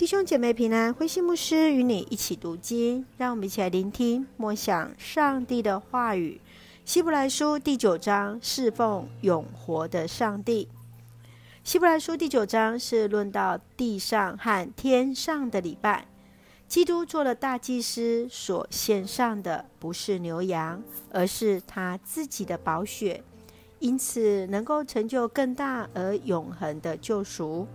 弟兄姐妹平安，慧馨牧师与你一起读经，让我们一起来聆听默想上帝的话语。希伯来书第九章，侍奉永活的上帝。希伯来书第九章是论到地上和天上的礼拜。基督做了大祭司，所献上的不是牛羊，而是他自己的宝血，因此能够成就更大而永恒的救赎。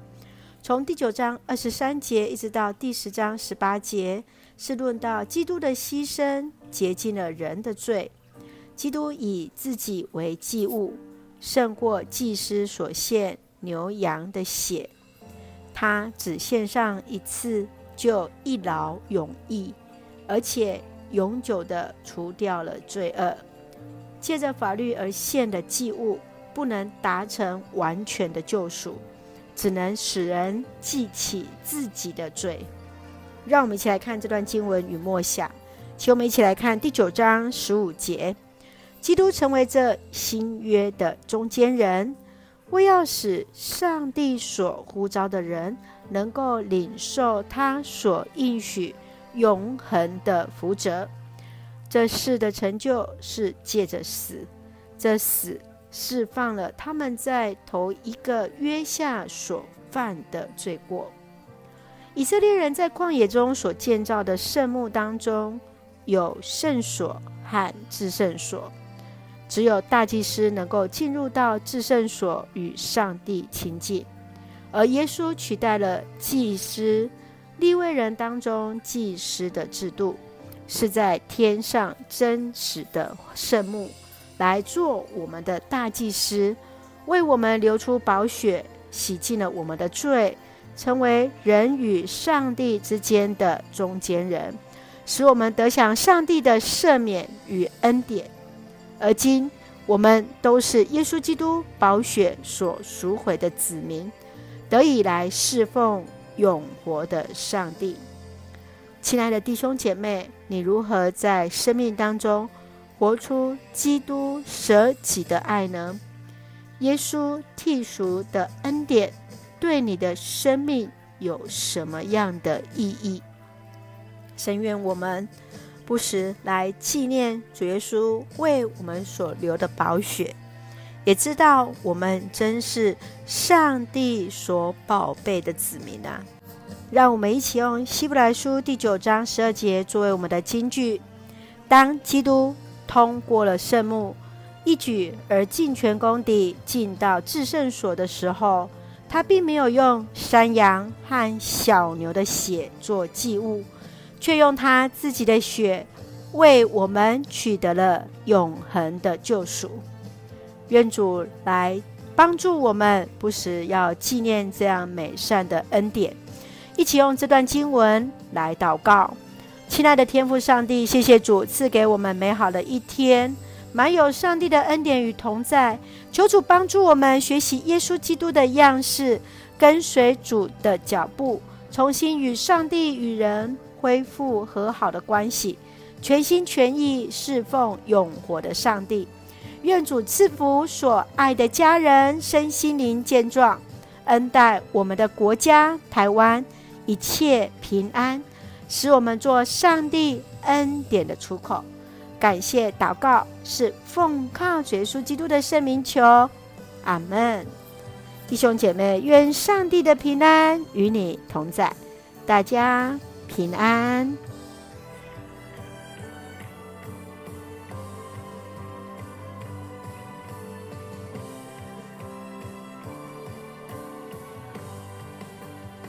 从第九章二十三节一直到第十章十八节，是论到基督的牺牲洁净了人的罪。基督以自己为祭物，胜过祭司所献牛羊的血。他只献上一次，就一劳永逸，而且永久地除掉了罪恶。借着法律而献的祭物，不能达成完全的救赎。只能使人记起自己的罪。让我们一起来看这段经文与默想。请我们一起来看第九章十五节：基督成为这新约的中间人，为要使上帝所呼召的人能够领受他所应许永恒的福泽。这事的成就是借着死，这死。释放了他们在头一个约下所犯的罪过。以色列人在旷野中所建造的圣幕当中，有圣所和至圣所，只有大祭司能够进入到至圣所与上帝亲近，而耶稣取代了祭司立位人当中祭司的制度，是在天上真实的圣幕。来做我们的大祭司，为我们流出宝血，洗净了我们的罪，成为人与上帝之间的中间人，使我们得享上帝的赦免与恩典。而今我们都是耶稣基督宝血所赎回的子民，得以来侍奉永活的上帝。亲爱的弟兄姐妹，你如何在生命当中活出基督舍己的爱呢？耶稣替赎的恩典对你的生命有什么样的意义？深愿我们不时来纪念主耶稣为我们所流的宝血，也知道我们真是上帝所宝贝的子民啊！让我们一起用希伯来书第九章十二节作为我们的金句：当基督。通过了圣幕，一举而尽全功地进到至圣所的时候，他并没有用山羊和小牛的血做祭物，却用他自己的血为我们取得了永恒的救赎。愿主来帮助我们，不时要纪念这样美善的恩典，一起用这段经文来祷告。亲爱的天父上帝，谢谢主赐给我们美好的一天，满有上帝的恩典与同在。求主帮助我们学习耶稣基督的样式，跟随主的脚步，重新与上帝与人恢复和好的关系，全心全意侍奉永活的上帝。愿主赐福所爱的家人身心灵健壮，恩待我们的国家台湾一切平安。使我们做上帝恩典的出口，感谢祷告是奉靠耶稣基督的圣名求，阿门。弟兄姐妹，愿上帝的平安与你同在，大家平安。